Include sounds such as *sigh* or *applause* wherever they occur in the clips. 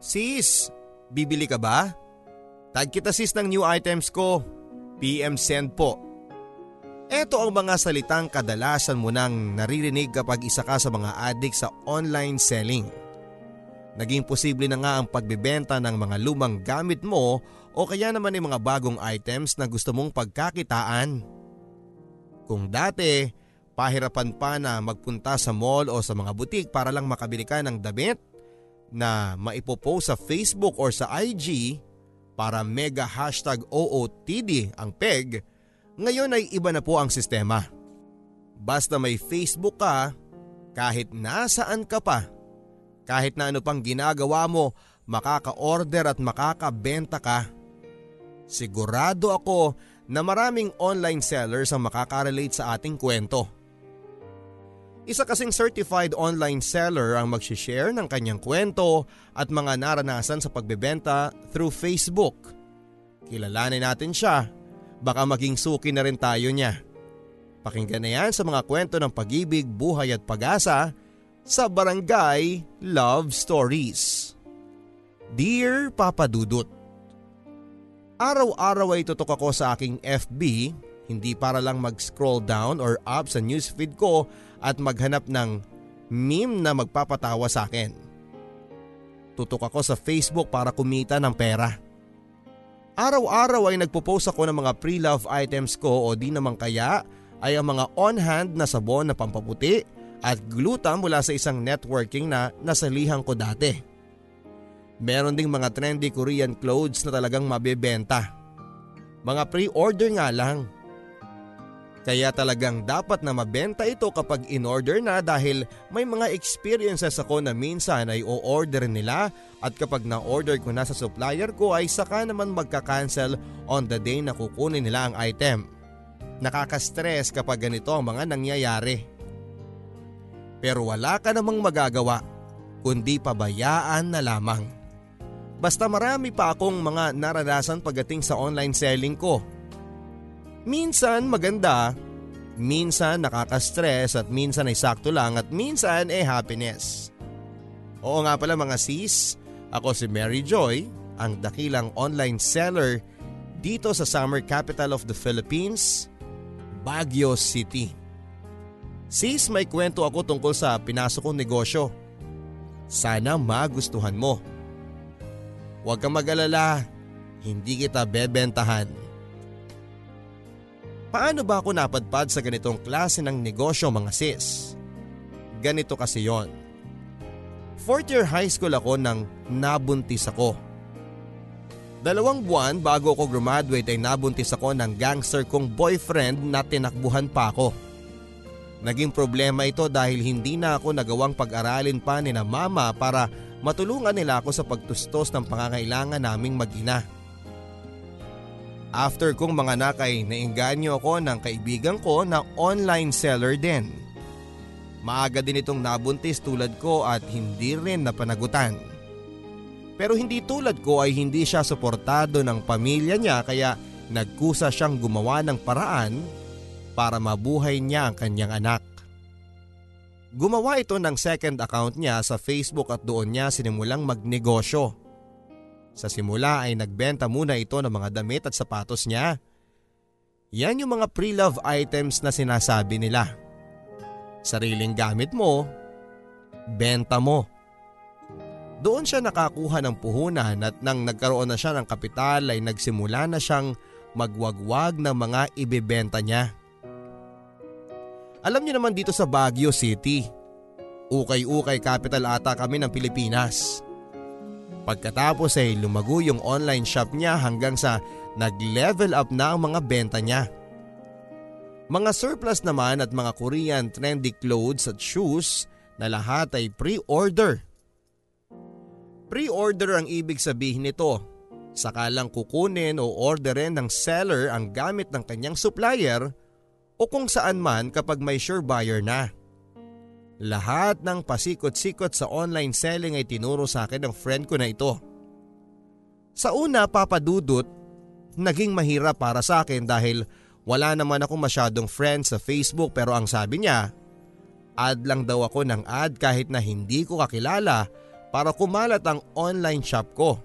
Sis, bibili ka ba? Tag kita sis ng new items ko. PM send po. Ito ang mga salitang kadalasan mo nang naririnig kapag isa ka sa mga adik sa online selling. Naging posible na nga ang pagbebenta ng mga lumang gamit mo o kaya naman ng mga bagong items na gusto mong pagkakitaan. Kung dati, pahirapan pa na magpunta sa mall o sa mga butik para lang makabili ka ng damit na maipopost sa Facebook or sa IG para mega hashtag OOTD ang peg, ngayon ay iba na po ang sistema. Basta may Facebook ka, kahit nasaan ka pa, kahit na ano pang ginagawa mo, makaka-order at makakabenta ka. Sigurado ako na maraming online sellers ang makaka-relate sa ating kwento. Isa kasing certified online seller ang mag-share ng kanyang kwento at mga naranasan sa pagbebenta through Facebook. Kilalanin natin siya baka maging suki na rin tayo niya. Pakinggan na yan sa mga kwento ng pag-ibig, buhay at pag-asa sa Barangay Love Stories. Dear Papa Dudut, Araw-araw ay tutok ako sa aking FB, hindi para lang mag-scroll down or up sa newsfeed ko at maghanap ng meme na magpapatawa sa akin. Tutok ako sa Facebook para kumita ng pera. Araw-araw ay nagpo-post ako ng mga pre-love items ko o di naman kaya ay ang mga on-hand na sabon na pampaputi at gluta mula sa isang networking na nasalihan ko dati. Meron ding mga trendy Korean clothes na talagang mabebenta. Mga pre-order nga lang. Kaya talagang dapat na mabenta ito kapag in-order na dahil may mga experiences ako na minsan ay o-order nila at kapag na-order ko na sa supplier ko ay saka naman magka-cancel on the day na kukunin nila ang item. Nakaka-stress kapag ganito ang mga nangyayari. Pero wala ka namang magagawa kundi pabayaan na lamang. Basta marami pa akong mga naranasan pagdating sa online selling ko. Minsan maganda, minsan nakaka-stress at minsan ay sakto lang at minsan ay happiness. Oo nga pala mga sis, ako si Mary Joy, ang dakilang online seller dito sa summer capital of the Philippines, Baguio City. Sis, may kwento ako tungkol sa pinasok kong negosyo. Sana magustuhan mo. Huwag kang mag-alala, hindi kita bebentahan. Paano ba ako napadpad sa ganitong klase ng negosyo mga sis? Ganito kasi yon. Fourth year high school ako nang nabuntis ako. Dalawang buwan bago ako graduate ay nabuntis ako ng gangster kong boyfriend na tinakbuhan pa ako. Naging problema ito dahil hindi na ako nagawang pag-aralin pa ni na mama para matulungan nila ako sa pagtustos ng pangangailangan naming mag-ina. After kong mga anak ay nainganyo ako ng kaibigan ko na online seller din. Maaga din itong nabuntis tulad ko at hindi rin napanagutan. Pero hindi tulad ko ay hindi siya suportado ng pamilya niya kaya nagkusa siyang gumawa ng paraan para mabuhay niya ang kanyang anak. Gumawa ito ng second account niya sa Facebook at doon niya sinimulang magnegosyo. Sa simula ay nagbenta muna ito ng mga damit at sapatos niya. Yan yung mga pre-love items na sinasabi nila. Sariling gamit mo, benta mo. Doon siya nakakuha ng puhunan at nang nagkaroon na siya ng kapital ay nagsimula na siyang magwagwag ng mga ibebenta niya. Alam niyo naman dito sa Baguio City, ukay-ukay capital ata kami ng Pilipinas. Pagkatapos ay lumago yung online shop niya hanggang sa nag-level up na ang mga benta niya. Mga surplus naman at mga Korean trendy clothes at shoes na lahat ay pre-order. Pre-order ang ibig sabihin nito. Saka lang kukunin o orderin ng seller ang gamit ng kanyang supplier o kung saan man kapag may sure buyer na. Lahat ng pasikot-sikot sa online selling ay tinuro sa akin ng friend ko na ito. Sa una papadudot, naging mahirap para sa akin dahil wala naman ako masyadong friends sa Facebook pero ang sabi niya, ad lang daw ako ng ad kahit na hindi ko kakilala para kumalat ang online shop ko.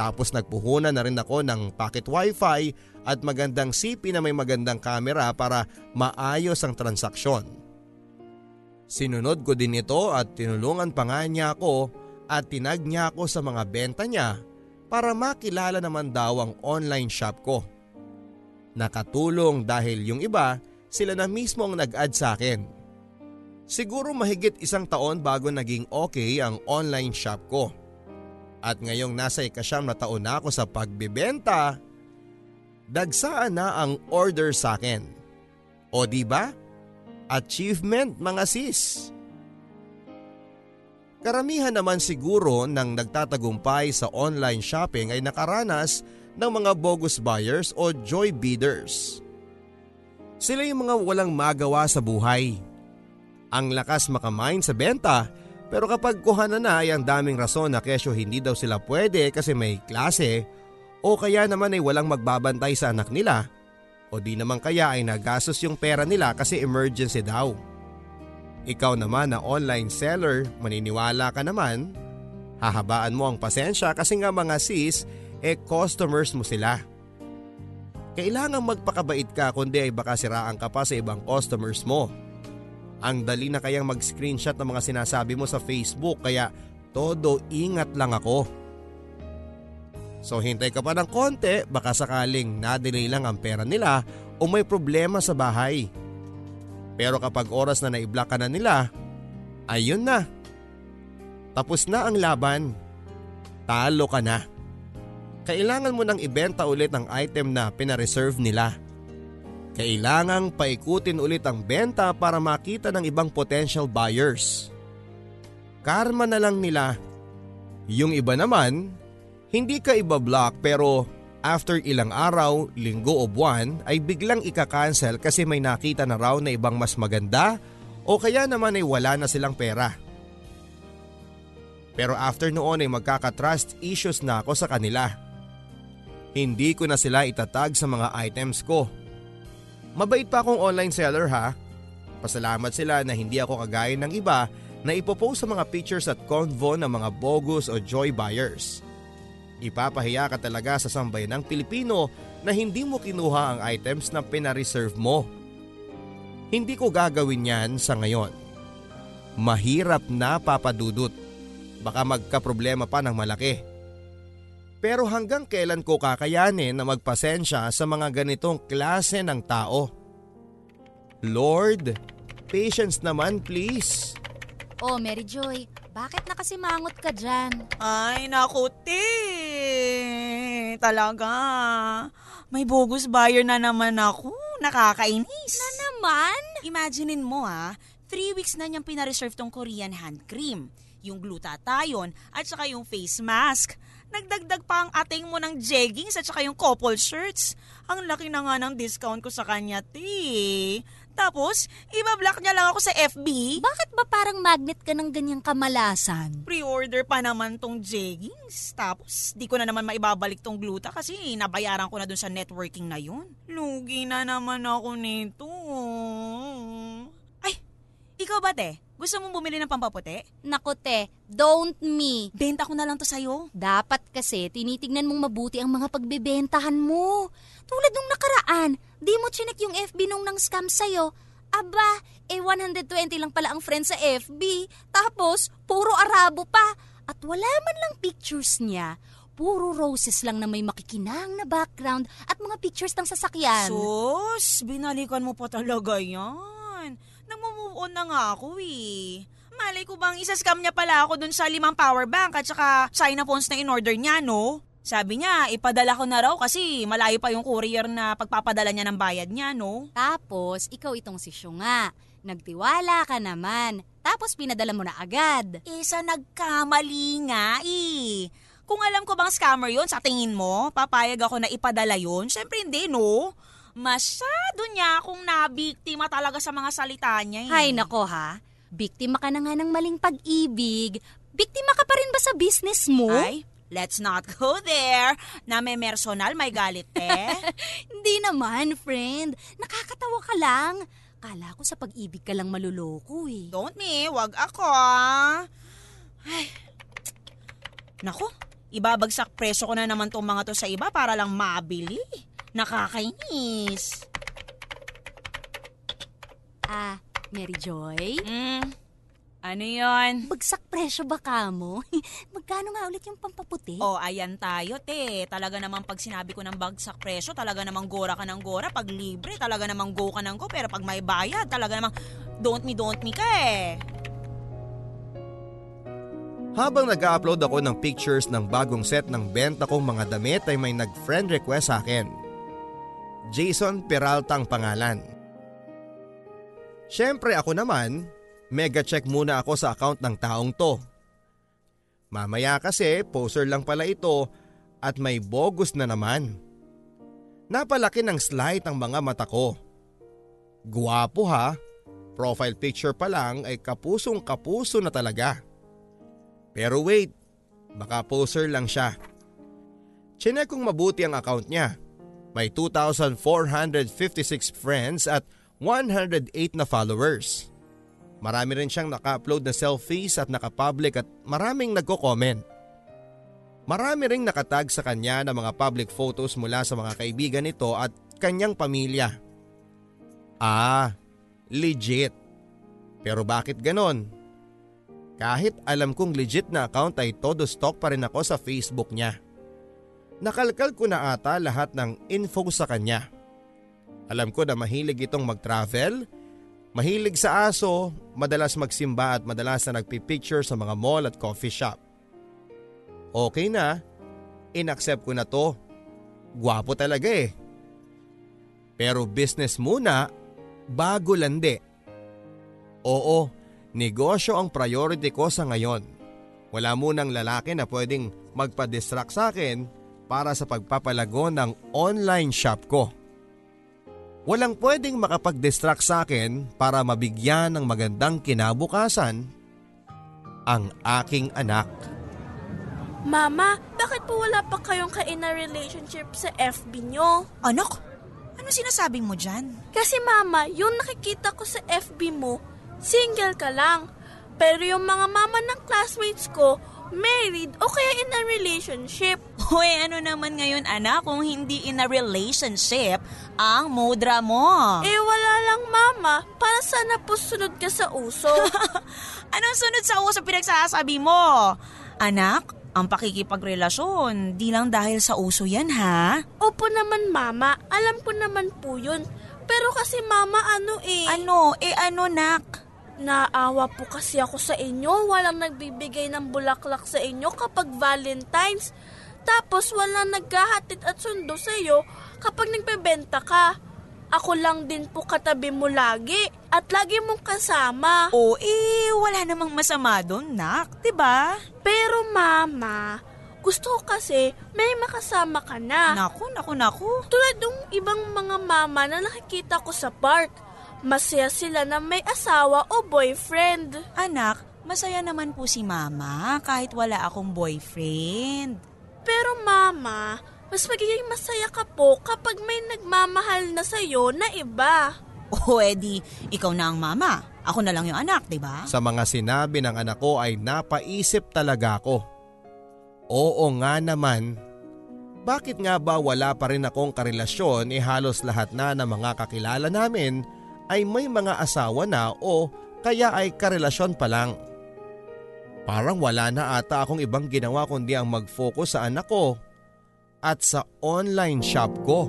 Tapos nagpuhunan na rin ako ng pocket wifi at magandang CP na may magandang camera para maayos ang transaksyon. Sinunod ko din ito at tinulungan pa nga niya ako at tinag niya ako sa mga benta niya para makilala naman daw ang online shop ko. Nakatulong dahil yung iba sila na mismo ang nag-add sa akin. Siguro mahigit isang taon bago naging okay ang online shop ko. At ngayong nasa ikasyam na taon na ako sa pagbebenta, dagsaan na ang order sa akin. O di ba? Achievement mga sis. Karamihan naman siguro ng nagtatagumpay sa online shopping ay nakaranas ng mga bogus buyers o joy bidders. Sila yung mga walang magawa sa buhay. Ang lakas makamain sa benta pero kapag kuhana na ay ang daming rason na kesyo hindi daw sila pwede kasi may klase o kaya naman ay walang magbabantay sa anak nila o di naman kaya ay nagastos yung pera nila kasi emergency daw. Ikaw naman na online seller, maniniwala ka naman, hahabaan mo ang pasensya kasi nga mga sis, eh customers mo sila. Kailangang magpakabait ka kundi ay baka siraan ka pa sa ibang customers mo. Ang dali na kayang mag-screenshot ng mga sinasabi mo sa Facebook kaya todo ingat lang ako. So hintay ka pa ng konti baka sakaling na-delay lang ang pera nila o may problema sa bahay. Pero kapag oras na naiblock ka na nila, ayun na. Tapos na ang laban. Talo ka na kailangan mo nang ibenta ulit ang item na pinareserve nila. Kailangang paikutin ulit ang benta para makita ng ibang potential buyers. Karma na lang nila. Yung iba naman, hindi ka iba-block pero after ilang araw, linggo o buwan ay biglang ika-cancel kasi may nakita na raw na ibang mas maganda o kaya naman ay wala na silang pera. Pero after noon ay magkaka-trust issues na ako sa kanila. Hindi ko na sila itatag sa mga items ko. Mabait pa akong online seller ha. Pasalamat sila na hindi ako kagaya ng iba na ipopost sa mga pictures at convo ng mga bogus o joy buyers. Ipapahiya ka talaga sa sambayan ng Pilipino na hindi mo kinuha ang items na pinareserve mo. Hindi ko gagawin yan sa ngayon. Mahirap na papadudot. Baka magka-problema pa ng malaki. Pero hanggang kailan ko kakayanin na magpasensya sa mga ganitong klase ng tao? Lord, patience naman please. Oh, Mary Joy, bakit nakasimangot ka dyan? Ay, naku, te. Talaga. May bogus buyer na naman ako. Nakakainis. Na naman? Imaginein mo ah, three weeks na niyang pinareserve tong Korean hand cream, yung glutathione, at saka yung face mask. Nagdagdag pa ang ating mo ng jeggings at saka yung couple shirts. Ang laki na nga ng discount ko sa kanya, ti. Tapos, ibablock niya lang ako sa FB. Bakit ba parang magnet ka ng ganyang kamalasan? Pre-order pa naman tong jeggings. Tapos, di ko na naman maibabalik tong gluta kasi nabayaran ko na dun sa networking na yun. Lugi na naman ako nito. Ay, ikaw ba te? Gusto mong bumili ng pampaputi? Nako te, don't me. Benta ko na lang to sa'yo. Dapat kasi tinitignan mong mabuti ang mga pagbebentahan mo. Tulad nung nakaraan, di mo chinek yung FB nung nang scam sa'yo. Aba, eh 120 lang pala ang friend sa FB. Tapos, puro Arabo pa. At wala man lang pictures niya. Puro roses lang na may makikinang na background at mga pictures ng sasakyan. Sus, binalikan mo pa talaga yan. On na nga ako eh. Malay ko bang isa-scam niya pala ako dun sa limang power bank at saka China phones na in-order niya, no? Sabi niya, ipadala ko na raw kasi malayo pa yung courier na pagpapadala niya ng bayad niya, no? Tapos, ikaw itong si Shunga. Nagtiwala ka naman. Tapos pinadala mo na agad. Isa nagkamali nga eh. Kung alam ko bang scammer yon sa tingin mo, papayag ako na ipadala yon? Siyempre hindi, no? Masyado niya akong nabiktima talaga sa mga salita niya eh. Hay nako ha, biktima ka na nga ng maling pag-ibig. Biktima ka pa rin ba sa business mo? Ay, let's not go there. Na may personal, may galit *laughs* eh. Hindi naman, friend. Nakakatawa ka lang. Kala ko sa pag-ibig ka lang maluloko eh. Don't me, wag ako ah. Ay, Nako, ibabagsak presyo ko na naman tong mga to sa iba para lang mabili. Nakakainis. Ah, Mary Joy? Hmm, ano yon? Bagsak presyo ba ka mo? *laughs* Magkano nga ulit yung pampaputi? Oh, ayan tayo, te. Talaga namang pag sinabi ko ng bagsak presyo, talaga namang gora ka ng gora. Pag libre, talaga namang go ka ng go. Pero pag may bayad, talaga namang don't me, don't me ka eh. Habang nag-upload ako ng pictures ng bagong set ng benta kong mga damit ay may nag-friend request sa akin. Jason Peralta ang pangalan. Siyempre ako naman, mega check muna ako sa account ng taong to. Mamaya kasi poser lang pala ito at may bogus na naman. Napalaki ng slight ang mga mata ko. Guwapo ha, profile picture pa lang ay kapusong kapuso na talaga. Pero wait, baka poser lang siya. Chinek kong mabuti ang account niya. May 2,456 friends at 108 na followers. Marami rin siyang naka-upload na selfies at naka-public at maraming nagko-comment. Marami ring nakatag sa kanya ng mga public photos mula sa mga kaibigan nito at kanyang pamilya. Ah, legit. Pero bakit ganon? Kahit alam kong legit na account ay todo stock pa rin ako sa Facebook niya. Nakalkal ko na ata lahat ng info sa kanya. Alam ko na mahilig itong mag-travel, mahilig sa aso, madalas magsimba at madalas na nagpipicture sa mga mall at coffee shop. Okay na, inaccept ko na to. Gwapo talaga eh. Pero business muna, bago landi. Oo, negosyo ang priority ko sa ngayon. Wala munang lalaki na pwedeng magpa-distract sa akin para sa pagpapalago ng online shop ko. Walang pwedeng makapag-distract sa akin para mabigyan ng magandang kinabukasan ang aking anak. Mama, bakit po wala pa kayong kaina relationship sa FB nyo? Anak, ano sinasabing mo dyan? Kasi mama, yung nakikita ko sa FB mo, single ka lang. Pero yung mga mama ng classmates ko, married o kaya in a relationship. Hoy, ano naman ngayon anak kung hindi in a relationship ang modra mo? Eh wala lang mama, para sana po sunod ka sa uso. *laughs* Anong sunod sa uso pinagsasabi mo? Anak, ang pakikipagrelasyon, di lang dahil sa uso yan ha? Opo naman mama, alam ko naman po yun. Pero kasi mama ano eh. Ano? Eh ano nak? Naawa po kasi ako sa inyo. Walang nagbibigay ng bulaklak sa inyo kapag Valentine's. Tapos walang naghahatid at sundo sa iyo kapag nagbebenta ka. Ako lang din po katabi mo lagi at lagi mong kasama. O eh, wala namang masama doon, nak. 'di ba? Pero mama, gusto ko kasi may makasama ka na. Naku, naku, naku. Tulad ng ibang mga mama na nakikita ko sa park. Masaya sila na may asawa o boyfriend. Anak, masaya naman po si mama kahit wala akong boyfriend. Pero mama, mas magiging masaya ka po kapag may nagmamahal na sa'yo na iba. O edi, ikaw na ang mama. Ako na lang yung anak, di ba? Sa mga sinabi ng anak ko ay napaisip talaga ako. Oo nga naman. Bakit nga ba wala pa rin akong karelasyon eh halos lahat na ng mga kakilala namin ay may mga asawa na o kaya ay karelasyon pa lang. Parang wala na ata akong ibang ginawa kundi ang mag-focus sa anak ko at sa online shop ko.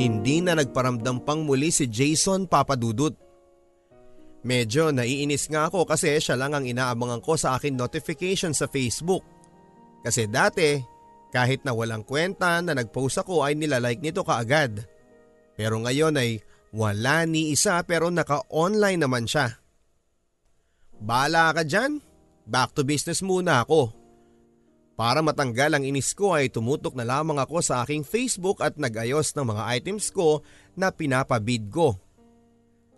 Hindi na nagparamdam pang muli si Jason Papadudut. Medyo naiinis nga ako kasi siya lang ang inaabangan ko sa akin notification sa Facebook. Kasi dati, kahit na walang kwenta na nag-post ako ay nilalike nito kaagad. Pero ngayon ay wala ni isa pero naka-online naman siya. Bala ka dyan, back to business muna ako. Para matanggal ang inis ko ay tumutok na lamang ako sa aking Facebook at nag-ayos ng mga items ko na pinapabid ko.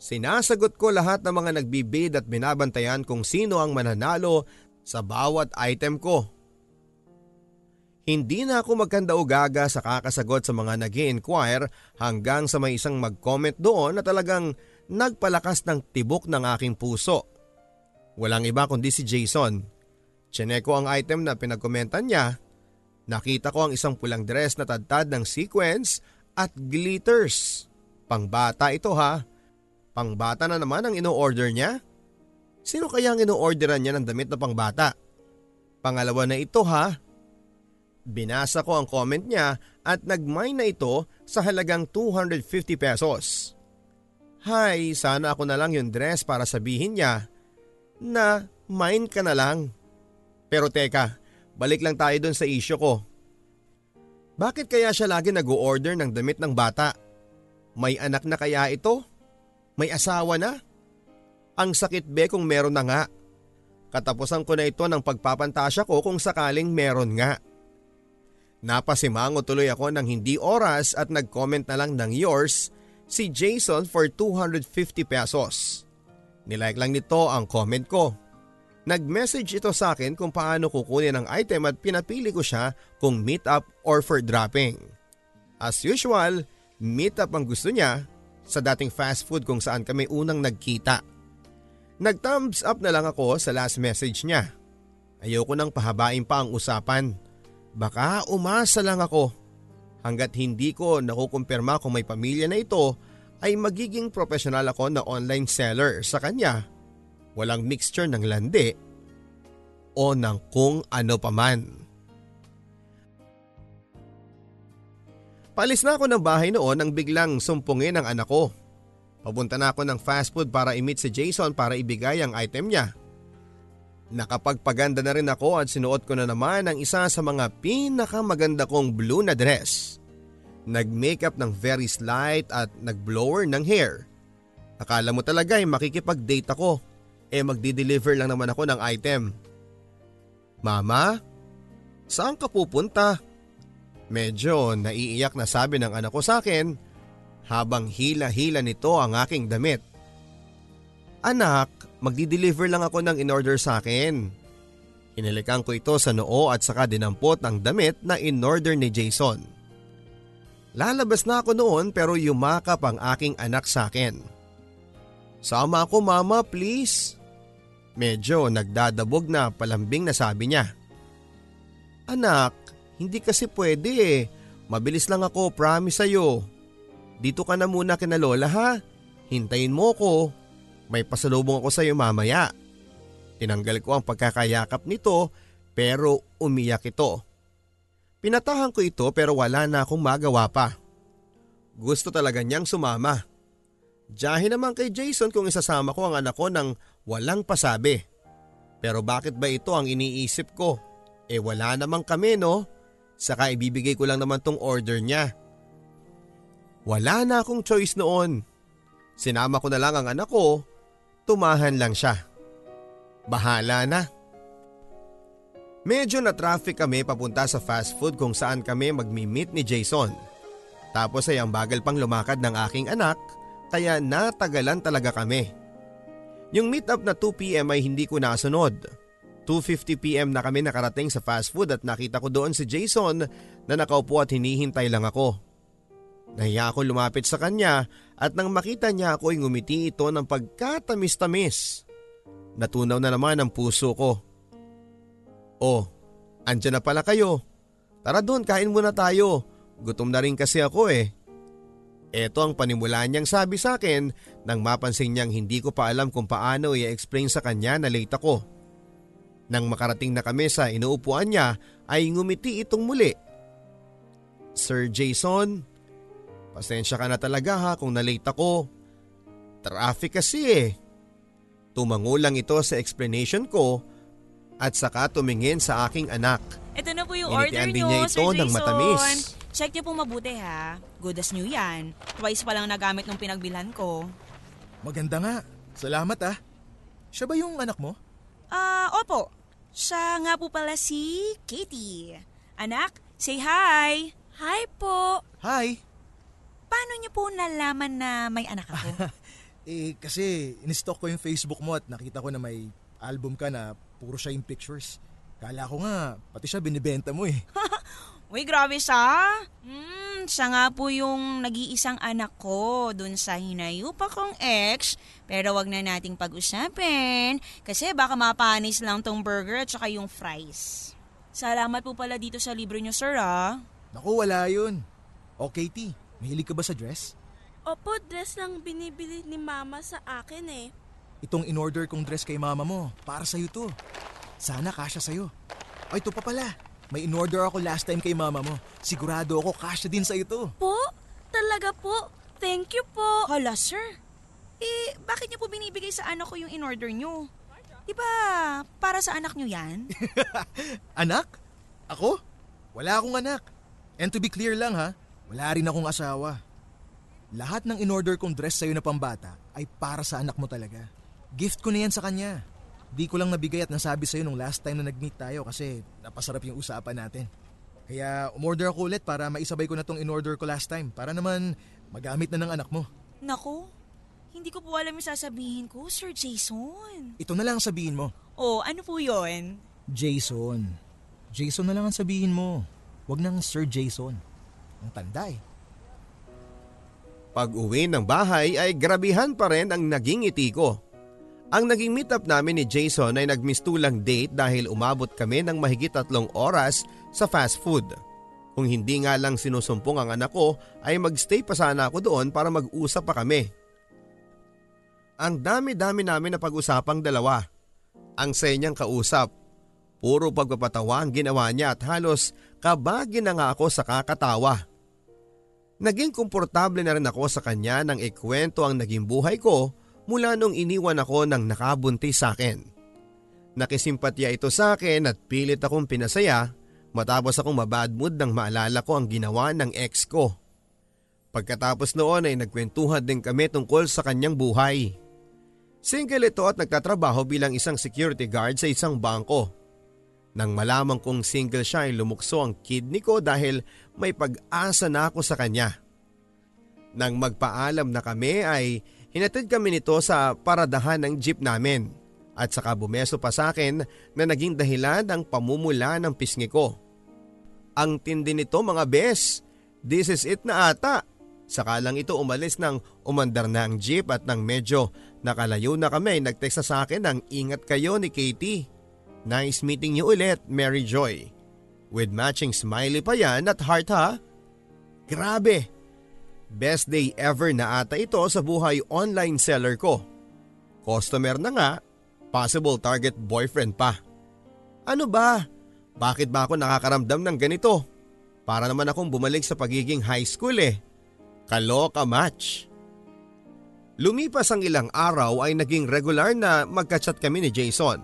Sinasagot ko lahat ng mga nagbibid at binabantayan kung sino ang mananalo sa bawat item ko. Hindi na ako magkanda o gaga sa kakasagot sa mga nag inquire hanggang sa may isang mag-comment doon na talagang nagpalakas ng tibok ng aking puso. Walang iba kundi si Jason. Chineko ang item na pinagkomentan niya. Nakita ko ang isang pulang dress na tadtad ng sequence at glitters. Pangbata ito ha. Pangbata na naman ang ino-order niya. Sino kaya ang ino-orderan niya ng damit na pangbata? Pangalawa na ito ha. Binasa ko ang comment niya at nagmine na ito sa halagang 250 pesos. Hay, sana ako na lang yung dress para sabihin niya na mine ka na lang. Pero teka, balik lang tayo dun sa isyo ko. Bakit kaya siya lagi nag-order ng damit ng bata? May anak na kaya ito? May asawa na? Ang sakit be kung meron na nga. Katapusan ko na ito ng pagpapantasya ko kung sakaling meron nga. Napasimango tuloy ako ng hindi oras at nag-comment na lang ng yours si Jason for 250 pesos. Nilike lang nito ang comment ko. Nag-message ito sa akin kung paano kukunin ang item at pinapili ko siya kung meet up or for dropping. As usual, meet up ang gusto niya sa dating fast food kung saan kami unang nagkita. Nag-thumbs up na lang ako sa last message niya. Ayoko nang pahabain pa ang usapan. Baka umasa lang ako. Hanggat hindi ko nakukumpirma kung may pamilya na ito ay magiging professional ako na online seller sa kanya walang mixture ng landi o ng kung ano paman. Palis na ako ng bahay noon nang biglang sumpungin ang anak ko. Papunta na ako ng fast food para i-meet si Jason para ibigay ang item niya. Nakapagpaganda na rin ako at sinuot ko na naman ang isa sa mga pinakamaganda kong blue na dress. Nag-makeup ng very slight at nag-blower ng hair. Akala mo talaga ay makikipag-date ako eh magdi-deliver lang naman ako ng item. Mama, saan ka pupunta? Medyo naiiyak na sabi ng anak ko sa akin habang hila-hila nito ang aking damit. Anak, magdi-deliver lang ako ng in-order sa akin. Inilikan ko ito sa noo at saka dinampot ang damit na in-order ni Jason. Lalabas na ako noon pero yumakap ang aking anak sa akin. Sama ako mama please. Medyo nagdadabog na palambing na sabi niya. Anak, hindi kasi pwede eh. Mabilis lang ako, promise sa'yo. Dito ka na muna kina lola ha. Hintayin mo ko. May pasalubong ako sa'yo mamaya. Tinanggal ko ang pagkakayakap nito pero umiyak ito. Pinatahan ko ito pero wala na akong magawa pa. Gusto talaga niyang sumama. Diyahin naman kay Jason kung isasama ko ang anak ko ng walang pasabi. Pero bakit ba ito ang iniisip ko? Eh wala naman kami no? Saka ibibigay ko lang naman tong order niya. Wala na akong choice noon. Sinama ko na lang ang anak ko, tumahan lang siya. Bahala na. Medyo na traffic kami papunta sa fast food kung saan kami magmi-meet ni Jason. Tapos ay ang bagal pang lumakad ng aking anak kaya natagalan talaga kami. Yung meet up na 2pm ay hindi ko nasunod. 2.50pm na kami nakarating sa fast food at nakita ko doon si Jason na nakaupo at hinihintay lang ako. Nahiya ako lumapit sa kanya at nang makita niya ako ay ngumiti ito ng pagkatamis-tamis. Natunaw na naman ang puso ko. Oh, andyan na pala kayo. Tara doon, kain muna tayo. Gutom na rin kasi ako eh. Ito ang panimula niyang sabi sa akin nang mapansin niyang hindi ko pa alam kung paano i-explain sa kanya na late ako. Nang makarating na kami sa inuupuan niya ay ngumiti itong muli. Sir Jason, pasensya ka na talaga ha kung na-late ako. Traffic kasi eh. Tumango lang ito sa explanation ko at saka tumingin sa aking anak. Ito na po yung Initian order din nyo, niya Sir ito Jason. ng matamis. Check niyo po mabuti ha. Good as new yan. Twice pa lang nagamit nung pinagbilhan ko. Maganda nga. Salamat ah. Siya ba yung anak mo? Ah, opo. Siya nga po pala si Katie. Anak, say hi. Hi po. Hi. Paano niyo po nalaman na may anak ako? *laughs* Eh kasi in-stalk ko yung Facebook mo at nakita ko na may album ka na puro siya yung pictures. Kala ko nga, pati siya binibenta mo eh. *laughs* Uy, grabe siya. Mm, Hmm, siya nga po yung nag-iisang anak ko dun sa hinayo pa kong ex. Pero wag na nating pag-usapin kasi baka mapanis lang tong burger at saka yung fries. Salamat po pala dito sa libro niyo, sir, ah. Naku, wala yun. Okay, T. Mahilig ka ba sa dress? Opo, dress lang binibili ni mama sa akin eh. Itong in-order kong dress kay mama mo, para sa'yo to. Sana kasya sa'yo. Ay, ito pa pala. May in-order ako last time kay mama mo. Sigurado ako kasya din sa'yo to. Po? Talaga po? Thank you po. Hala, sir. Eh, bakit niyo po binibigay sa anak ko yung in-order niyo? Di ba, para sa anak niyo yan? *laughs* Anak? Ako? Wala akong anak. And to be clear lang ha, wala rin akong asawa. Lahat ng in-order kong dress sa'yo na pambata ay para sa anak mo talaga. Gift ko na yan sa kanya. Di ko lang nabigay at nasabi sa'yo nung last time na nag-meet tayo kasi napasarap yung usapan natin. Kaya umorder ako ulit para maisabay ko na tong in-order ko last time para naman magamit na ng anak mo. Nako, hindi ko po alam yung sasabihin ko, Sir Jason. Ito na lang ang sabihin mo. Oh, ano po yon? Jason. Jason na lang ang sabihin mo. Huwag nang Sir Jason. Ang tanda eh. Pag uwi ng bahay ay grabihan pa rin ang naging ngiti ko. Ang naging meetup namin ni Jason ay nagmistulang date dahil umabot kami ng mahigit tatlong oras sa fast food. Kung hindi nga lang sinusumpong ang anak ko ay magstay pa sana ako doon para mag-usap pa kami. Ang dami-dami namin na pag-usapang dalawa. Ang saya niyang kausap. Puro pagpapatawa ang ginawa niya at halos kabagi na nga ako sa kakatawa. Naging komportable na rin ako sa kanya nang ikwento ang naging buhay ko mula nung iniwan ako ng nakabuntis sa akin. Nakisimpatya ito sa akin at pilit akong pinasaya matapos akong mabad mood nang maalala ko ang ginawa ng ex ko. Pagkatapos noon ay nagkwentuhan din kami tungkol sa kanyang buhay. Single ito at nagtatrabaho bilang isang security guard sa isang bangko. Nang malaman kong single siya ay lumukso ang kidney ko dahil may pag-asa na ako sa kanya. Nang magpaalam na kami ay hinatid kami nito sa paradahan ng jeep namin at saka bumeso pa sa akin na naging dahilan ng pamumula ng pisngi ko. Ang tindi nito mga bes, this is it na ata. Saka lang ito umalis ng umandar na ang jeep at nang medyo nakalayo na kami nagteksa sa akin ng ingat kayo ni Katie. Nice meeting you ulit, Mary Joy. With matching smiley pa yan at heart ha? Grabe! Best day ever na ata ito sa buhay online seller ko. Customer na nga, possible target boyfriend pa. Ano ba? Bakit ba ako nakakaramdam ng ganito? Para naman akong bumalik sa pagiging high school eh. Kaloka match. Lumipas ang ilang araw ay naging regular na magka-chat kami ni Jason.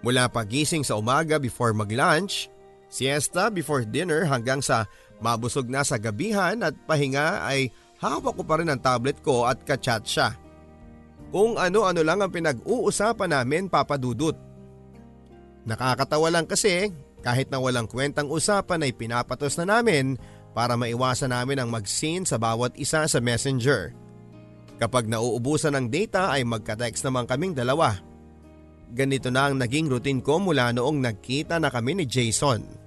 Mula pagising sa umaga before mag-lunch, siesta before dinner hanggang sa mabusog na sa gabihan at pahinga ay hawak ko pa rin ang tablet ko at ka-chat siya. Kung ano-ano lang ang pinag-uusapan namin papadudot. Nakakatawa lang kasi kahit na walang kwentang usapan ay pinapatos na namin para maiwasan namin ang mag-scene sa bawat isa sa messenger. Kapag nauubusan ng data ay magka-text naman kaming dalawa. Ganito na ang naging routine ko mula noong nagkita na kami ni Jason.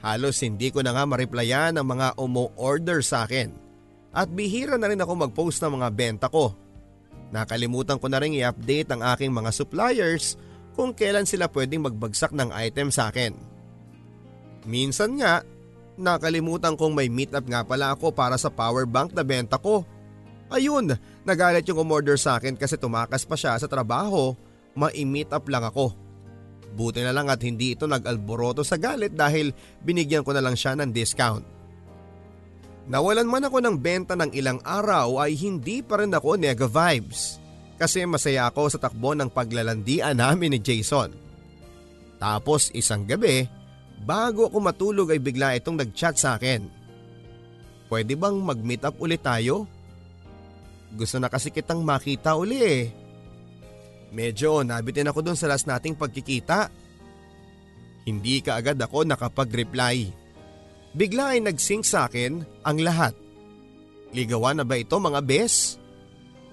Halos hindi ko na nga mariplayan ang mga umu-order sa akin at bihira na rin ako mag-post ng mga benta ko. Nakalimutan ko na rin i-update ang aking mga suppliers kung kailan sila pwedeng magbagsak ng item sa akin. Minsan nga, nakalimutan kong may meetup nga pala ako para sa power bank na benta ko. Ayun, nagalit yung umorder sa akin kasi tumakas pa siya sa trabaho, ma-meet up lang ako. Buti na lang at hindi ito nag-alboroto sa galit dahil binigyan ko na lang siya ng discount. Nawalan man ako ng benta ng ilang araw ay hindi pa rin ako nega vibes kasi masaya ako sa takbo ng paglalandian namin ni Jason. Tapos isang gabi, bago ako matulog ay bigla itong nag-chat sa akin. Pwede bang mag-meet up ulit tayo? Gusto na kasi kitang makita uli eh. Medyo nabitin ako dun sa last nating pagkikita. Hindi ka agad ako nakapag-reply. Bigla ay nag-sync sa akin ang lahat. Ligawan na ba ito mga bes?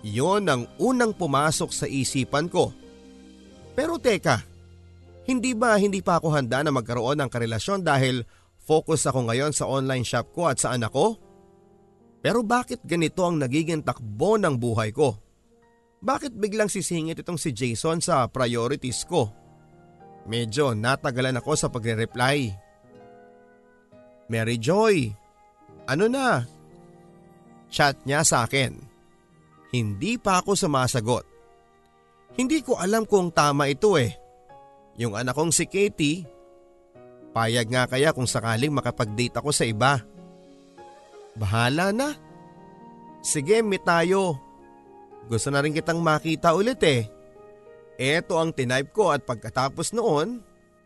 Yon ang unang pumasok sa isipan ko. Pero teka, hindi ba hindi pa ako handa na magkaroon ng karelasyon dahil Focus ako ngayon sa online shop ko at sa anak ko. Pero bakit ganito ang nagiging takbo ng buhay ko? Bakit biglang sisingit itong si Jason sa priorities ko? Medyo natagalan ako sa pagre-reply. Mary Joy, ano na? Chat niya sa akin. Hindi pa ako sumasagot. Hindi ko alam kung tama ito eh. Yung anak kong si Katie, payag nga kaya kung sakaling makapag-date ako sa iba. Bahala na. Sige, meet tayo. Gusto na rin kitang makita ulit eh. Ito ang tinype ko at pagkatapos noon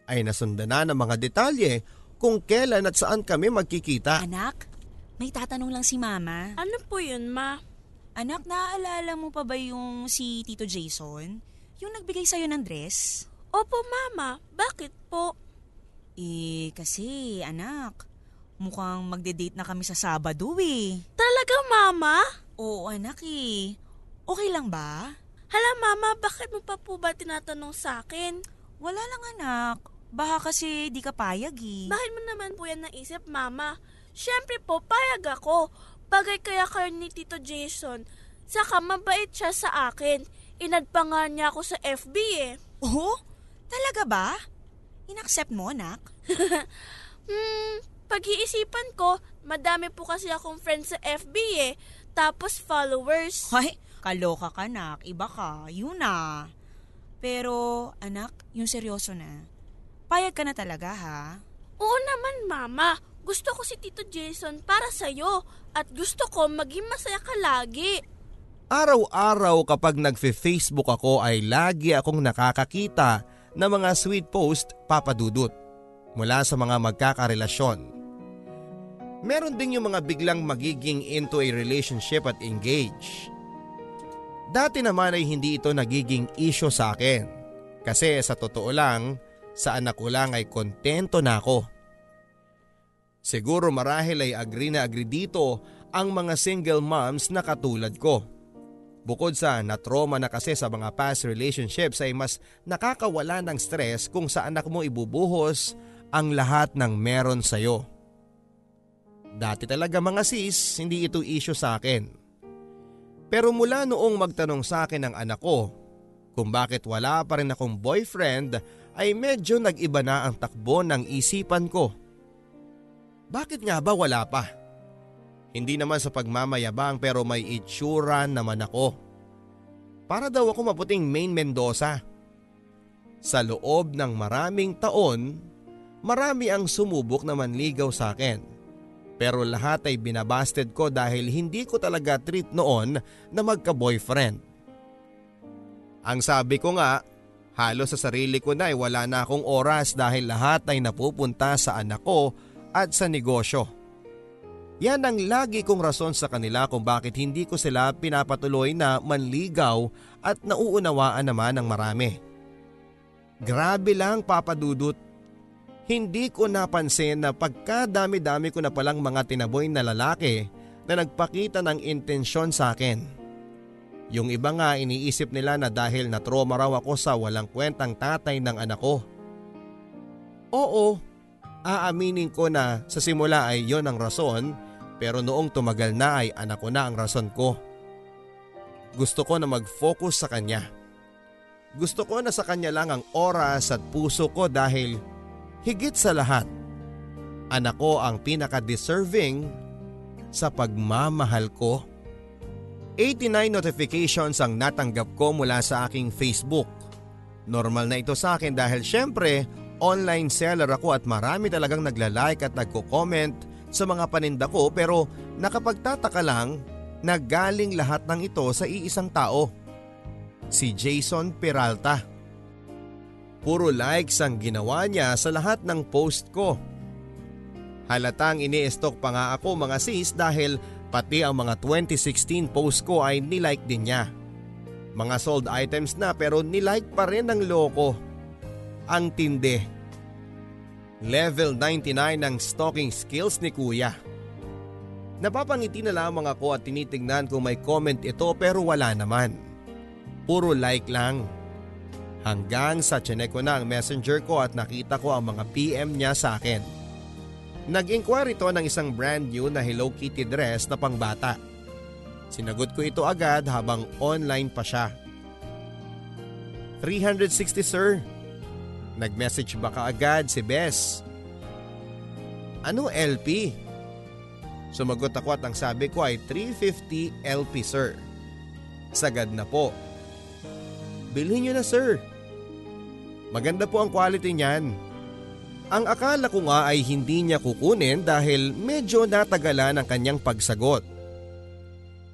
ay nasundan na ng mga detalye kung kailan at saan kami magkikita. Anak, may tatanong lang si Mama. Ano po yun, ma? Anak, naaalala mo pa ba yung si Tito Jason? Yung nagbigay sa'yo ng dress? Opo, mama. Bakit po? Eh, kasi anak, mukhang magde-date na kami sa Sabado eh. Talaga, mama? Oo anak eh. Okay lang ba? Hala, mama, bakit mo pa po ba tinatanong sa akin? Wala lang anak. Baka kasi di ka payag eh. Bakit mo naman po yan naisip, mama? Siyempre po, payag ako. Bagay kaya kayo ni Tito Jason. Saka mabait siya sa akin. Inadpa nga niya ako sa FB eh. Oo? Talaga ba? Inaccept mo, anak? *laughs* Hmm, pag-iisipan ko, madami po kasi akong friends sa FB eh. Tapos followers. Hoy, kaloka ka, anak. Iba ka. Yun na. Pero, anak, yung seryoso na. Payag ka na talaga, ha? Oo naman, mama. Gusto ko si Tito Jason para sa'yo. At gusto ko maging masaya ka lagi. Araw-araw kapag nagfe-Facebook ako ay lagi akong nakakakita ng mga sweet post papadudot mula sa mga magkakarelasyon. Meron din yung mga biglang magiging into a relationship at engage. Dati naman ay hindi ito nagiging issue sa akin kasi sa totoo lang, sa anak ko lang ay kontento na ako. Siguro marahil ay agree na agree dito ang mga single moms na katulad ko. Bukod sa natroma na kasi sa mga past relationships ay mas nakakawala ng stress kung sa anak mo ibubuhos ang lahat ng meron sa'yo. Dati talaga mga sis, hindi ito issue sa akin. Pero mula noong magtanong sa akin ng anak ko kung bakit wala pa rin akong boyfriend ay medyo nag-iba na ang takbo ng isipan ko. Bakit nga ba wala pa? Hindi naman sa pagmamayabang pero may itsura naman ako. Para daw ako maputing Main Mendoza. Sa loob ng maraming taon, marami ang sumubok na manligaw sa akin. Pero lahat ay binabasted ko dahil hindi ko talaga treat noon na magka-boyfriend. Ang sabi ko nga, halos sa sarili ko na ay wala na akong oras dahil lahat ay napupunta sa anak ko at sa negosyo. Yan ang lagi kong rason sa kanila kung bakit hindi ko sila pinapatuloy na manligaw at nauunawaan naman ng marami. Grabe lang papadudot. Hindi ko napansin na pagkadami-dami ko na palang mga tinaboy na lalaki na nagpakita ng intensyon sa akin. Yung iba nga iniisip nila na dahil natroma raw ako sa walang kwentang tatay ng anak ko. Oo, aaminin ko na sa simula ay yon ang rason pero noong tumagal na ay anak ko na ang rason ko. Gusto ko na mag-focus sa kanya. Gusto ko na sa kanya lang ang oras at puso ko dahil higit sa lahat, anak ko ang pinaka-deserving sa pagmamahal ko. 89 notifications ang natanggap ko mula sa aking Facebook. Normal na ito sa akin dahil syempre online seller ako at marami talagang nagla-like at nagko-comment sa mga paninda ko pero nakapagtataka lang na galing lahat ng ito sa iisang tao. Si Jason Peralta. Puro likes ang ginawa niya sa lahat ng post ko. Halatang ini-stock pa nga ako mga sis dahil pati ang mga 2016 post ko ay nilike din niya. Mga sold items na pero nilike pa rin ng loko. Ang tindi. Level 99 ang stalking skills ni kuya. Napapangiti na lamang ako at tinitingnan kung may comment ito pero wala naman. Puro like lang. Hanggang sa chinek ko na ang messenger ko at nakita ko ang mga PM niya sa akin. Nag-inquire ito ng isang brand new na Hello Kitty dress na pangbata. Sinagot ko ito agad habang online pa siya. 360 sir. Nag-message ba ka agad si Bess? Ano LP? Sumagot ako at ang sabi ko ay 350 LP sir. Sagad na po. Bilhin nyo na sir. Maganda po ang quality niyan. Ang akala ko nga ay hindi niya kukunin dahil medyo natagalan ang kanyang pagsagot.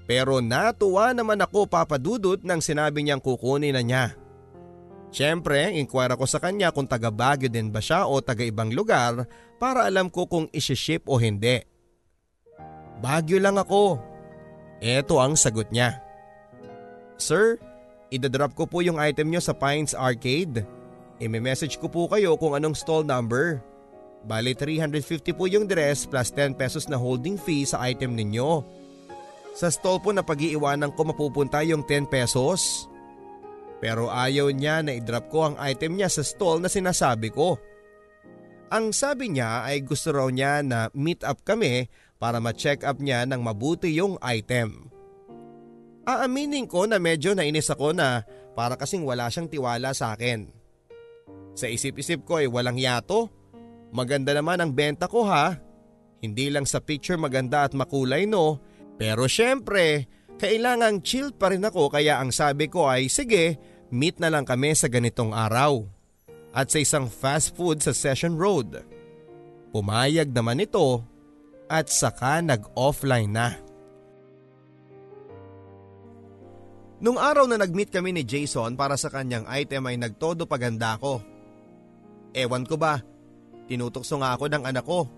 Pero natuwa naman ako papadudot nang sinabi niyang kukunin na niya. Siyempre, inquire ako sa kanya kung taga Baguio din ba siya o taga ibang lugar para alam ko kung isi-ship o hindi. Baguio lang ako. Ito ang sagot niya. Sir, idadrop ko po yung item nyo sa Pines Arcade. I-message ko po kayo kung anong stall number. Bali 350 po yung dress plus 10 pesos na holding fee sa item ninyo. Sa stall po na pag-iiwanan ko mapupunta yung 10 pesos. Pero ayaw niya na i-drop ko ang item niya sa stall na sinasabi ko. Ang sabi niya ay gusto raw niya na meet up kami para ma-check up niya ng mabuti yung item. Aaminin ko na medyo nainis ako na para kasing wala siyang tiwala sa akin. Sa isip-isip ko ay walang yato. Maganda naman ang benta ko ha. Hindi lang sa picture maganda at makulay no. Pero syempre, kailangang chill pa rin ako kaya ang sabi ko ay sige, meet na lang kami sa ganitong araw. At sa isang fast food sa Session Road. Pumayag naman ito at saka nag-offline na. Nung araw na nag-meet kami ni Jason para sa kanyang item ay nagtodo paganda ko. Ewan ko ba, tinutokso nga ako ng anak ko.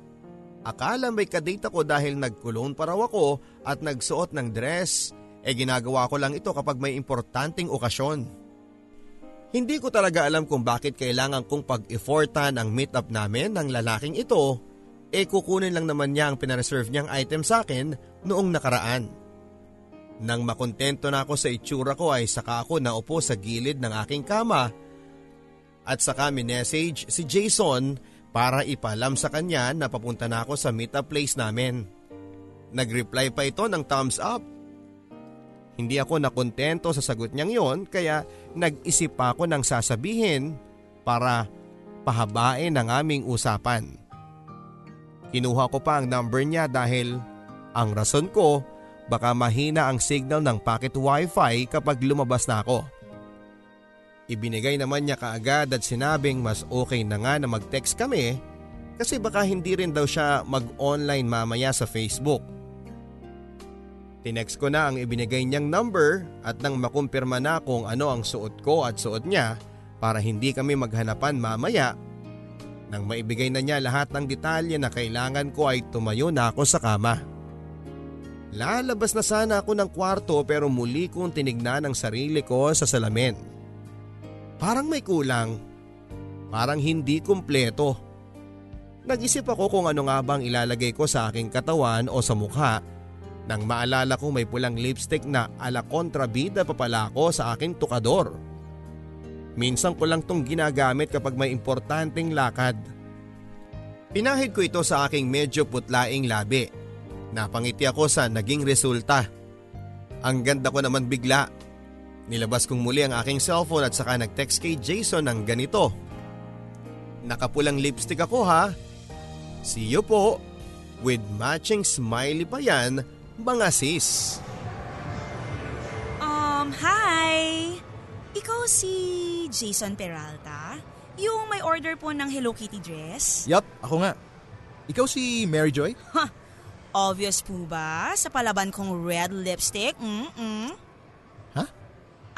Akala may kadate ako dahil nagkulong pa raw ako at nagsuot ng dress. E ginagawa ko lang ito kapag may importanteng okasyon. Hindi ko talaga alam kung bakit kailangan kong pag-effortan ang meet up namin ng lalaking ito e kukunin lang naman niya ang pinareserve niyang item sa akin noong nakaraan. Nang makontento na ako sa itsura ko ay saka ako naupo sa gilid ng aking kama at saka minessage si Jason para ipalam sa kanya na papunta na ako sa meetup place namin. Nag-reply pa ito ng thumbs up. Hindi ako nakontento sa sagot niyang yon kaya nag-isip pa ako ng sasabihin para pahabain ang aming usapan. Kinuha ko pa ang number niya dahil ang rason ko baka mahina ang signal ng pocket wifi kapag lumabas na ako. Ibinigay naman niya kaagad at sinabing mas okay na nga na mag-text kami kasi baka hindi rin daw siya mag-online mamaya sa Facebook. Tinext ko na ang ibinigay niyang number at nang makumpirma na kung ano ang suot ko at suot niya para hindi kami maghanapan mamaya. Nang maibigay na niya lahat ng detalye na kailangan ko ay tumayo na ako sa kama. Lalabas na sana ako ng kwarto pero muli kong tinignan ang sarili ko sa salamin. Parang may kulang. Parang hindi kumpleto. Nag-isip ako kung ano nga bang ilalagay ko sa aking katawan o sa mukha nang maalala ko may pulang lipstick na ala kontrabida pa pala ako sa aking tukador. Minsan ko lang tong ginagamit kapag may importanteng lakad. Pinahid ko ito sa aking medyo putlaing labi Napangiti ako sa naging resulta. Ang ganda ko naman bigla. Nilabas kong muli ang aking cellphone at saka nag-text kay Jason ng ganito. Nakapulang lipstick ako ha. See you po. With matching smiley pa yan, mga sis. Um, hi! Ikaw si Jason Peralta? Yung may order po ng Hello Kitty dress? Yup, ako nga. Ikaw si Mary Joy? Ha! *laughs* Obvious po ba sa palaban kong red lipstick? Mm-mm.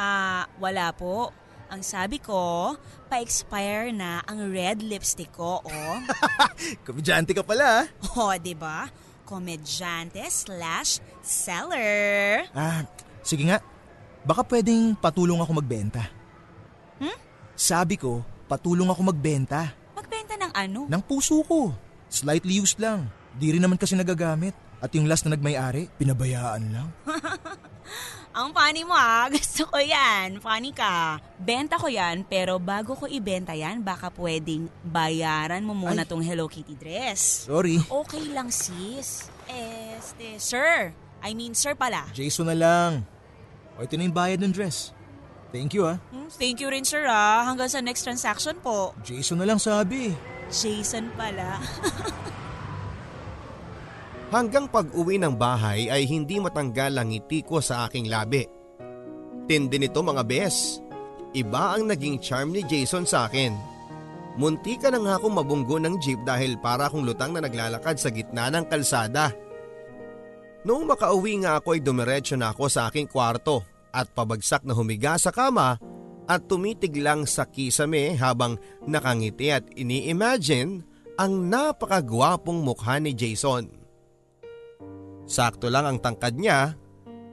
Ah, wala po. Ang sabi ko, pa-expire na ang red lipstick ko, oh. *laughs* Komedyante ka pala. oh, di ba? Komedyante slash seller. Ah, sige nga. Baka pwedeng patulong ako magbenta. Hmm? Sabi ko, patulong ako magbenta. Magbenta ng ano? Ng puso ko. Slightly used lang. Di rin naman kasi nagagamit. At yung last na nagmay-ari, pinabayaan lang. *laughs* Ang funny mo ah, *laughs* gusto ko yan. Funny ka. Benta ko yan, pero bago ko ibenta yan, baka pwedeng bayaran mo muna Ay. tong Hello Kitty dress. Sorry. Okay lang sis. Este, sir. I mean, sir pala. Jason na lang. O ito na yung bayad ng dress. Thank you ah. Hmm, Thank you rin sir ah. Hanggang sa next transaction po. Jason na lang sabi. Jason pala. *laughs* Hanggang pag-uwi ng bahay ay hindi matanggal ang ngiti ko sa aking labi. Tindi nito mga bes. Iba ang naging charm ni Jason sa akin. Munti ka na nga akong mabunggo ng jeep dahil para akong lutang na naglalakad sa gitna ng kalsada. Noong makauwi nga ako ay dumiretso na ako sa aking kwarto at pabagsak na humiga sa kama at tumitig lang sa kisame habang nakangiti at ini-imagine ang napakagwapong mukha ni Jason. Sakto lang ang tangkad niya,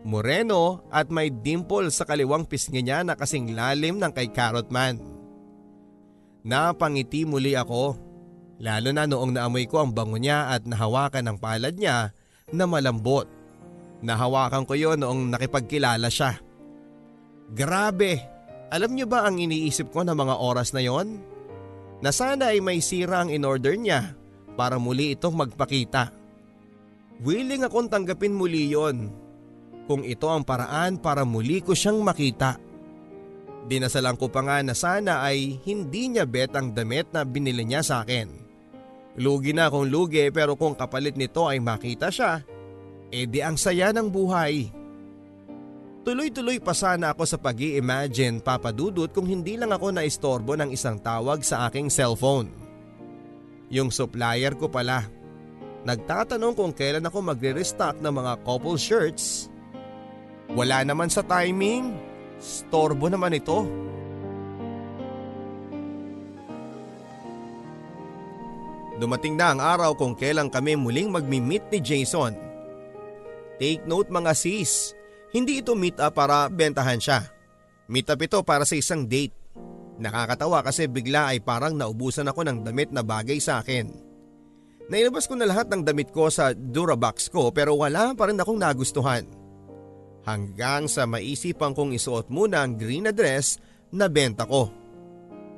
moreno at may dimple sa kaliwang pisngi niya na kasing lalim ng kay Carrot Man. Napangiti muli ako, lalo na noong naamoy ko ang bango niya at nahawakan ang palad niya na malambot. Nahawakan ko yon noong nakipagkilala siya. Grabe! Alam niyo ba ang iniisip ko na mga oras na yon? Na sana ay may sira ang in-order niya para muli itong magpakita. Willing akong tanggapin muli yon kung ito ang paraan para muli ko siyang makita. Dinasalan ko pa nga na sana ay hindi niya bet ang damit na binili niya sa akin. Lugi na akong lugi pero kung kapalit nito ay makita siya, edi ang saya ng buhay. Tuloy-tuloy pa sana ako sa pag imagine papadudot kung hindi lang ako naistorbo ng isang tawag sa aking cellphone. Yung supplier ko pala. Nagtatanong kung kailan ako magre-restock ng mga couple shirts. Wala naman sa timing. Storbo naman ito. Dumating na ang araw kung kailan kami muling magmi-meet ni Jason. Take note mga sis, hindi ito meet up para bentahan siya. Meet up ito para sa isang date. Nakakatawa kasi bigla ay parang naubusan ako ng damit na bagay sa akin. Nailabas ko na lahat ng damit ko sa Durabox ko pero wala pa rin akong nagustuhan. Hanggang sa maisipan kong isuot muna ang green na dress na benta ko.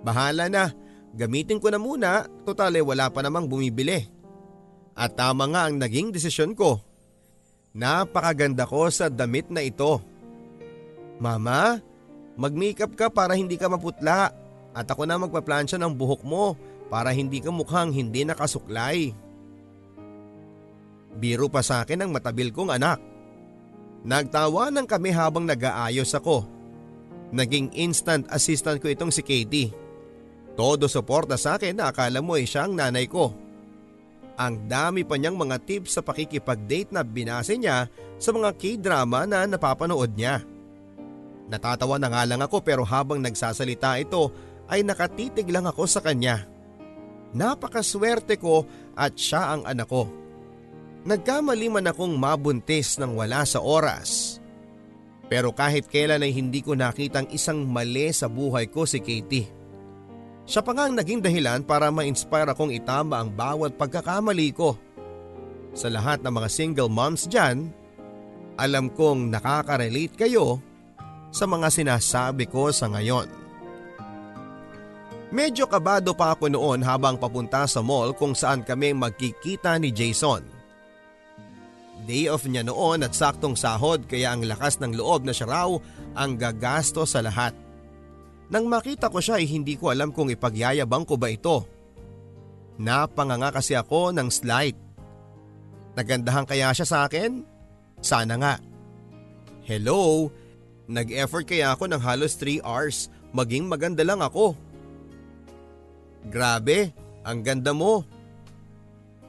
Bahala na, gamitin ko na muna, total eh wala pa namang bumibili. At tama nga ang naging desisyon ko. Napakaganda ko sa damit na ito. Mama, mag-makeup ka para hindi ka maputla at ako na magpaplansya ng buhok mo para hindi ka mukhang hindi nakasuklay. Biro pa sa akin ang matabil kong anak. Nagtawanan kami habang nag-aayos ako. Naging instant assistant ko itong si Katie. Todo suporta sa akin na akala mo ay siya ang nanay ko. Ang dami pa niyang mga tips sa pakikipag-date na binase niya sa mga k-drama na napapanood niya. Natatawa na nga lang ako pero habang nagsasalita ito ay nakatitig lang ako sa kanya. Napakaswerte ko at siya ang anak ko. Nagkamali man akong mabuntis ng wala sa oras. Pero kahit kailan ay hindi ko nakitang isang mali sa buhay ko si Katie. Siya pa nga ang naging dahilan para ma-inspire akong itama ang bawat pagkakamali ko. Sa lahat ng mga single moms dyan, alam kong nakaka-relate kayo sa mga sinasabi ko sa ngayon. Medyo kabado pa ako noon habang papunta sa mall kung saan kami magkikita ni Jason. Day off niya noon at saktong sahod kaya ang lakas ng loob na siya raw ang gagasto sa lahat. Nang makita ko siya ay hindi ko alam kung ipagyayabang ko ba ito. Napanganga kasi ako ng slight. Nagandahan kaya siya sa akin? Sana nga. Hello, nag-effort kaya ako ng halos 3 hours maging maganda lang ako. Grabe, ang ganda mo.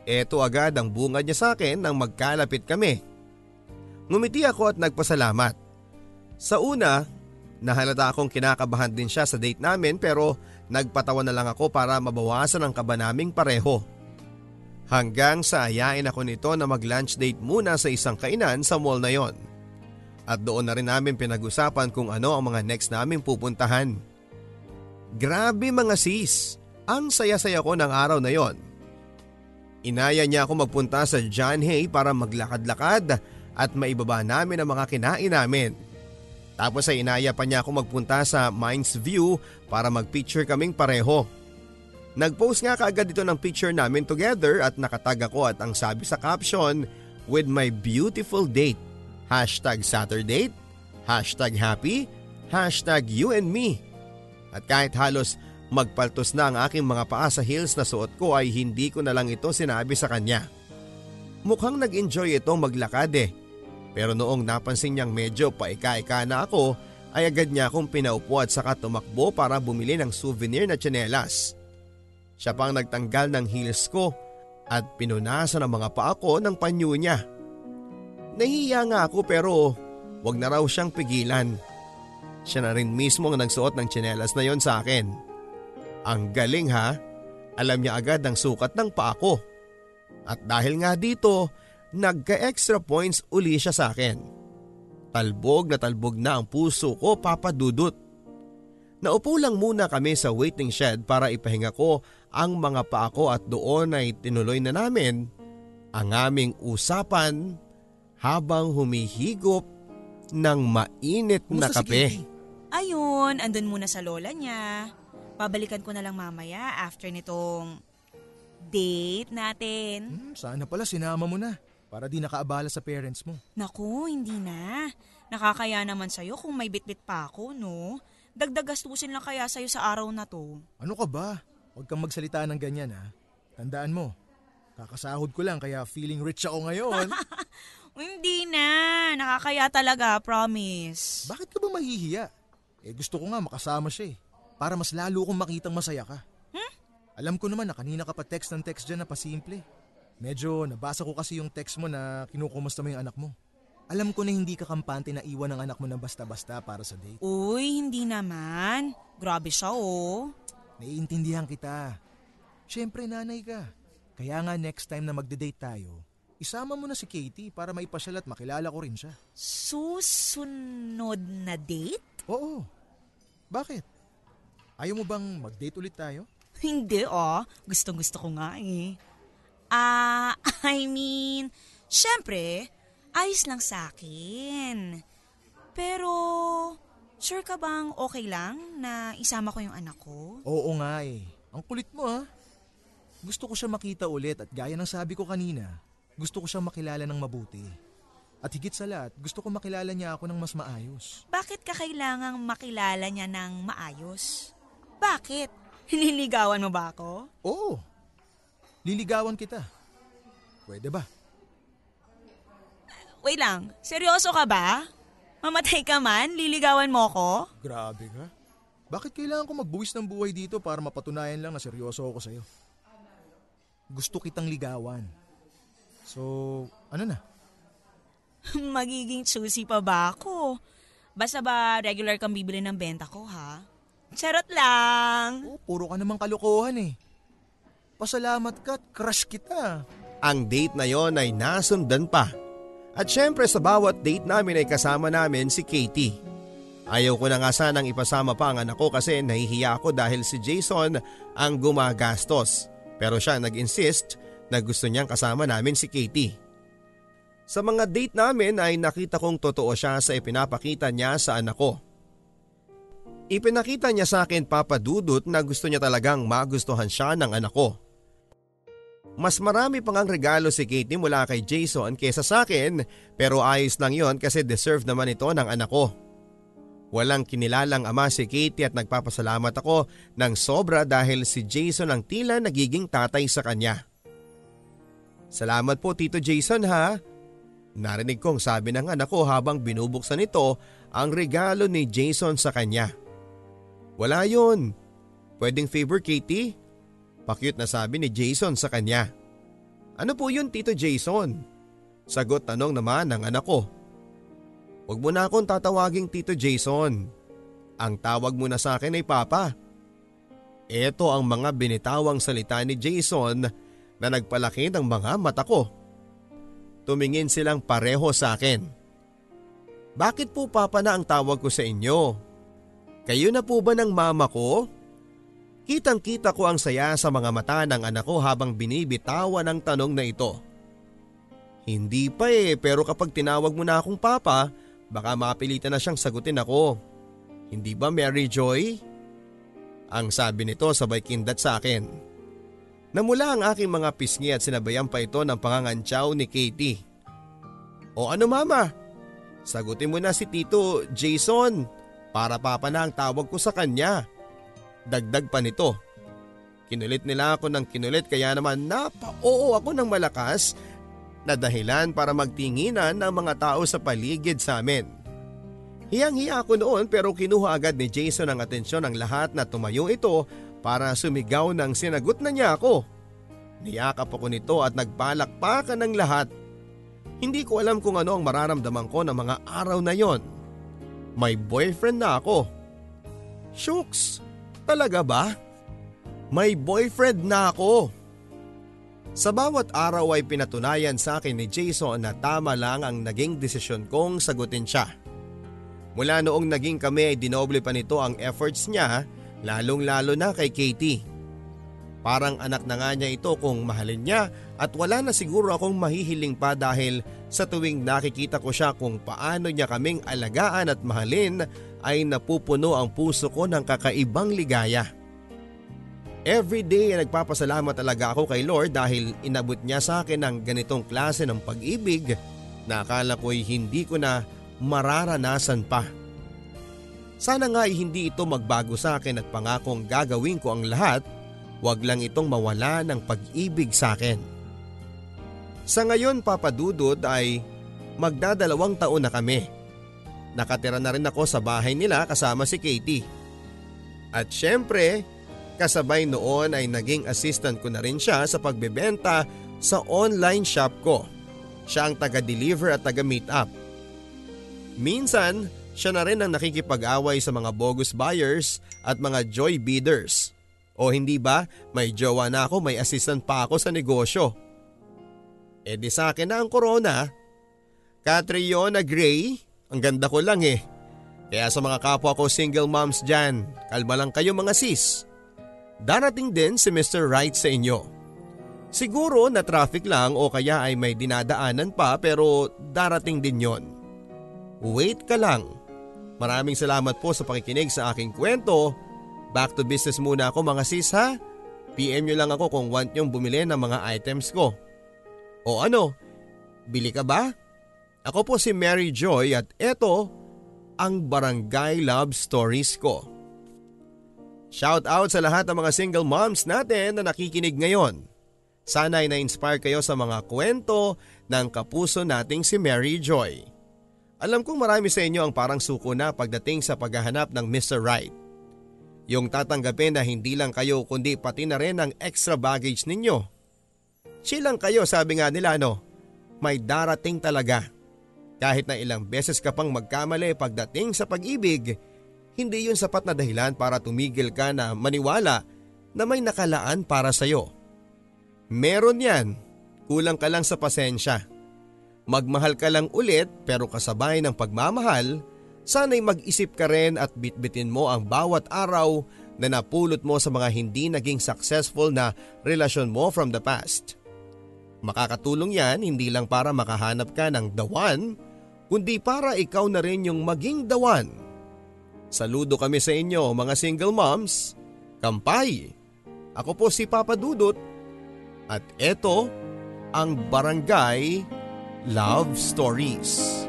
Eto agad ang bungad niya sa akin nang magkalapit kami. Ngumiti ako at nagpasalamat. Sa una, nahalata akong kinakabahan din siya sa date namin pero nagpatawa na lang ako para mabawasan ang kaba naming pareho. Hanggang sa ayain ako nito na mag-lunch date muna sa isang kainan sa mall na yon. At doon na rin namin pinag-usapan kung ano ang mga next naming pupuntahan. Grabe mga sis, ang saya-saya ko ng araw na yon. Inaya niya ako magpunta sa John Hay para maglakad-lakad at maibaba namin ang mga kinain namin. Tapos ay inaya pa niya ako magpunta sa Mines View para magpicture kaming pareho. Nagpost nga kaagad dito ng picture namin together at nakatag ako at ang sabi sa caption, with my beautiful date. Hashtag Saturday, hashtag happy, hashtag you and me. At kahit halos magpaltos na ang aking mga paa sa heels na suot ko ay hindi ko na lang ito sinabi sa kanya. Mukhang nag-enjoy ito maglakad eh. Pero noong napansin niyang medyo paika-ika na ako ay agad niya akong pinaupo at saka tumakbo para bumili ng souvenir na tsinelas. Siya pang nagtanggal ng heels ko at pinunasan ang mga paa ko ng panyo niya. Nahiya nga ako pero wag na raw siyang pigilan. Siya na rin mismo ang nagsuot ng tsinelas na yon sa akin. Ang galing ha, alam niya agad ang sukat ng paa ko. At dahil nga dito, nagka-extra points uli siya sa akin. Talbog na talbog na ang puso ko papadudot. Naupo lang muna kami sa waiting shed para ipahinga ko ang mga paa ko at doon ay tinuloy na namin ang aming usapan habang humihigop ng mainit na kape. Ayun, andun muna sa lola niya. Babalikan ko na lang mamaya after nitong date natin. Hmm, sana pala sinama mo na para di nakaabala sa parents mo. Naku, hindi na. Nakakaya naman sa'yo kung may bitbit pa ako, no? Dagdag gastusin lang kaya sa'yo sa araw na to. Ano ka ba? Huwag kang magsalita ng ganyan ha. Tandaan mo, kakasahod ko lang kaya feeling rich ako ngayon. *laughs* Hindi na. Nakakaya talaga, promise. Bakit ka ba mahihiya? Eh gusto ko nga makasama siya eh. Para mas lalo kong makitang masaya ka. Alam ko naman na kanina ka pa text ng text dyan na pasimple. Medyo nabasa ko kasi yung text mo na kinukumusta mo yung anak mo. Alam ko na hindi ka kampante na iwan ng anak mo na basta-basta para sa date. Uy, hindi naman. Grabe siya, oh. Naiintindihan kita. Siyempre nanay ka. Kaya nga next time na magde-date tayo, isama mo na si Katie para maipasyal at makilala ko rin siya. Susunod na date? Oo. Bakit? Ayaw mo bang mag-date ulit tayo? *laughs* Hindi, oh. Gustong gusto ko nga eh. Ah, *laughs* I mean, syempre, ayos lang sa akin. Pero, sure ka bang okay lang na isama ko yung anak ko? Oo nga eh. Ang kulit mo ah. Gusto ko siya makita ulit at gaya ng sabi ko kanina, gusto ko siyang makilala ng mabuti. At higit sa lahat, gusto ko makilala niya ako ng mas maayos. Bakit ka kailangang makilala niya ng maayos? Bakit? *laughs* Nililigawan mo ba ako? Oo. Liligawan kita. Pwede ba? Wait lang, seryoso ka ba? Mamatay ka man, liligawan mo ko? Grabe ka. Bakit kailangan ko magbuwis ng buhay dito para mapatunayan lang na seryoso ako sa'yo? Gusto kitang ligawan. So, ano na? *laughs* Magiging choosy pa ba ako? Basta ba regular kang bibili ng benta ko, ha? Charot lang. Oh, puro ka namang kalokohan eh. Pasalamat ka at crush kita. Ang date na yon ay nasundan pa. At syempre sa bawat date namin ay kasama namin si Katie. Ayaw ko na nga sanang ipasama pa ang anak ko kasi nahihiya ako dahil si Jason ang gumagastos. Pero siya nag-insist na gusto niyang kasama namin si Katie. Sa mga date namin ay nakita kong totoo siya sa ipinapakita niya sa anak ko. Ipinakita niya sa akin papadudot na gusto niya talagang magustuhan siya ng anak ko. Mas marami pang ang regalo si Katie mula kay Jason kesa sa akin pero ayos lang yon kasi deserve naman ito ng anak ko. Walang kinilalang ama si Katie at nagpapasalamat ako ng sobra dahil si Jason ang tila nagiging tatay sa kanya. Salamat po Tito Jason ha. Narinig kong sabi ng anak ko habang binubuksan nito ang regalo ni Jason sa kanya. Wala yun. Pwedeng favor Katie? Pakyut na sabi ni Jason sa kanya. Ano po yun Tito Jason? Sagot tanong naman ng anak ko. Huwag mo na akong tatawaging Tito Jason. Ang tawag mo na sa akin ay Papa. Ito ang mga binitawang salita ni Jason na nagpalaki ng mga mata ko. Tumingin silang pareho sa akin. Bakit po Papa na ang tawag ko sa inyo? Kayo na po ba ng mama ko? Kitang kita ko ang saya sa mga mata ng anak ko habang binibitawan ang tanong na ito. Hindi pa eh pero kapag tinawag mo na akong papa, Baka mapilitan na siyang sagutin ako. Hindi ba Mary Joy? Ang sabi nito sabay kindat sa akin. Namula ang aking mga pisngi at sinabayan pa ito ng pangangantsaw ni Katie. O ano mama? Sagutin mo na si Tito Jason para papa na ang tawag ko sa kanya. Dagdag pa nito. Kinulit nila ako ng kinulit kaya naman napa-oo ako ng malakas na dahilan para magtinginan ng mga tao sa paligid sa amin. Hiyang-hiya ako noon pero kinuha agad ni Jason ang atensyon ng lahat na tumayo ito para sumigaw ng sinagot na niya ako. Niyakap ako nito at nagpalakpakan ng lahat. Hindi ko alam kung ano ang mararamdaman ko ng mga araw na yon. May boyfriend na ako. Shooks, talaga ba? May boyfriend na ako. Sa bawat araw ay pinatunayan sa akin ni Jason na tama lang ang naging desisyon kong sagutin siya. Mula noong naging kami ay dinoble pa nito ang efforts niya lalong lalo na kay Katie. Parang anak na nga niya ito kung mahalin niya at wala na siguro akong mahihiling pa dahil sa tuwing nakikita ko siya kung paano niya kaming alagaan at mahalin ay napupuno ang puso ko ng kakaibang ligaya. Every day ay nagpapasalamat talaga ako kay Lord dahil inabot niya sa akin ang ganitong klase ng pag-ibig na akala ko'y hindi ko na mararanasan pa. Sana nga ay hindi ito magbago sa akin at pangakong gagawin ko ang lahat, wag lang itong mawala ng pag-ibig sa akin. Sa ngayon papadudod ay magdadalawang taon na kami. Nakatira na rin ako sa bahay nila kasama si Katie. At syempre, Kasabay noon ay naging assistant ko na rin siya sa pagbebenta sa online shop ko. Siya ang taga-deliver at taga-meet up. Minsan, siya na rin ang nakikipag-away sa mga bogus buyers at mga joy bidders. O hindi ba, may jowa na ako, may assistant pa ako sa negosyo. E di sa akin na ang corona. Catriona Gray, ang ganda ko lang eh. Kaya sa mga kapwa ko single moms dyan, kalma lang kayo mga sis. Darating din si Mr. Right sa inyo. Siguro na traffic lang o kaya ay may dinadaanan pa pero darating din yon. Wait ka lang. Maraming salamat po sa pakikinig sa aking kwento. Back to business muna ako mga sis ha. PM nyo lang ako kung want nyong bumili ng mga items ko. O ano, bili ka ba? Ako po si Mary Joy at eto ang Barangay Love Stories ko. Shout out sa lahat ng mga single moms natin na nakikinig ngayon. Sana ay na-inspire kayo sa mga kwento ng kapuso nating si Mary Joy. Alam kong marami sa inyo ang parang suko na pagdating sa paghahanap ng Mr. Right. Yung tatanggapin na hindi lang kayo kundi pati na rin ang extra baggage ninyo. Chill lang kayo sabi nga nila no, may darating talaga. Kahit na ilang beses ka pang magkamali pagdating sa pag-ibig, hindi yun sapat na dahilan para tumigil ka na maniwala na may nakalaan para sa'yo. Meron yan, kulang ka lang sa pasensya. Magmahal ka lang ulit pero kasabay ng pagmamahal, sana'y mag-isip ka rin at bitbitin mo ang bawat araw na napulot mo sa mga hindi naging successful na relasyon mo from the past. Makakatulong yan hindi lang para makahanap ka ng the one, kundi para ikaw na rin yung maging the one Saludo kami sa inyo mga single moms. Kampay! Ako po si Papa Dudut at ito ang Barangay Love Stories.